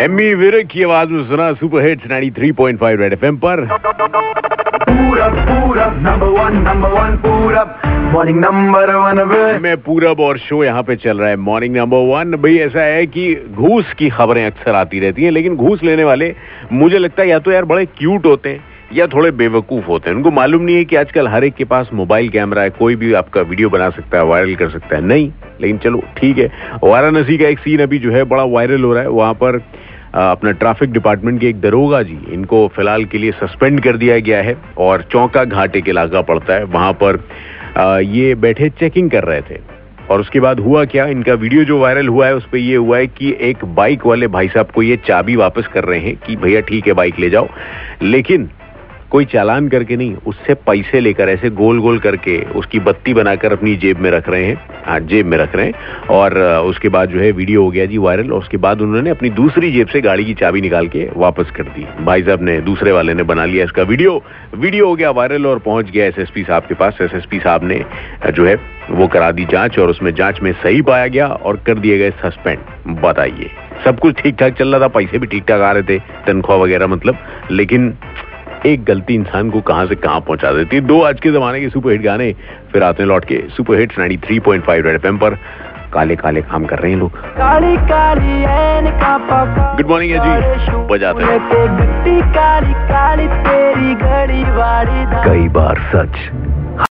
Amy Virk की आवाज़ में सुना सुपर हिट्स 93.5 रेड एफएम पर। Purab Purab number one number one Purab. Morning number one मैं पूरब और शो यहाँ पे चल रहा है। मॉर्निंग नंबर वन भाई ऐसा है कि घूस की खबरें अक्सर आती रहती हैं लेकिन घूस लेने वाले मुझे लगता है या तो यार बड़े क्यूट होते हैं। या थोड़े बेवकूफ़ होते हैं। उनको मालूम नहीं है कि आजकल हर एक के पास मोबाइल कैमरा है, कोई भी आपका वीडियो बना सकता है, वायरल कर सकता है। नहीं, लेकिन चलो, ठीक है। वाराणसी का एक सीन अभी जो है, बड़ा वायरल हो रहा है। वहाँ पर अपना ट्रैफ़िक डिपार्टमेंट के एक दरोगा जी, इनको फ़िलहाल के लिए सस्पेंड कर दिया गया है और चौका घाट एक इलाका पड़ता है। वहाँ पर ये बैठे चेकिंग कर रहे थे। और उसके बाद हुआ क्या? इनका वीडियो जो वायरल हुआ है, उस पर यह हुआ है कि एक बाइक वाले भाई साहब को ये चाबी वापस कर रहे हैं कि, भैया, ठीक है बाइक ले जाओ। लेकिन कोई चालान करके नहीं, उससे पैसे लेकर, ऐसे गोल गोल करके उसकी बत्ती बनाकर अपनी जेब में रख रहे हैं। हाँ जेब में रख रहे हैं। और उसके बाद जो है, वीडियो हो गया जी वायरल, और उसके बाद उन्होंने अपनी दूसरी जेब से गाड़ी की चाबी निकाल के वापस कर दी। भाई साहब ने, दूसरे वाले ने बना लिया इसका वीडियो। वीडियो हो गया वायरल और पहुँच गया एसएसपी साहब के पास। एसएसपी साहब ने जो है, वो करा दी जाँच, और उसमें जाँच में सही पाया गया और कर दिए गए सस्पेंड। बताइए। सब कुछ ठीक ठाक चल रहा था, पैसे भी ठीक ठाक आ रहे थे, तनख्वाह वगैरह मतलब लेकिन एक गलती इंसान को कहाँ से कहाँ पहुँचा देती है। दो आज के जमाने के सुपरहिट गाने फिर आते हैं लौट के। सुपर पॉइंट 93.5 रेड एफएम पर। काले काले काम कर रहे हैं लोग। गुड मॉर्निंग है जी बजाते हैं काली काली तेरी कई बार सच।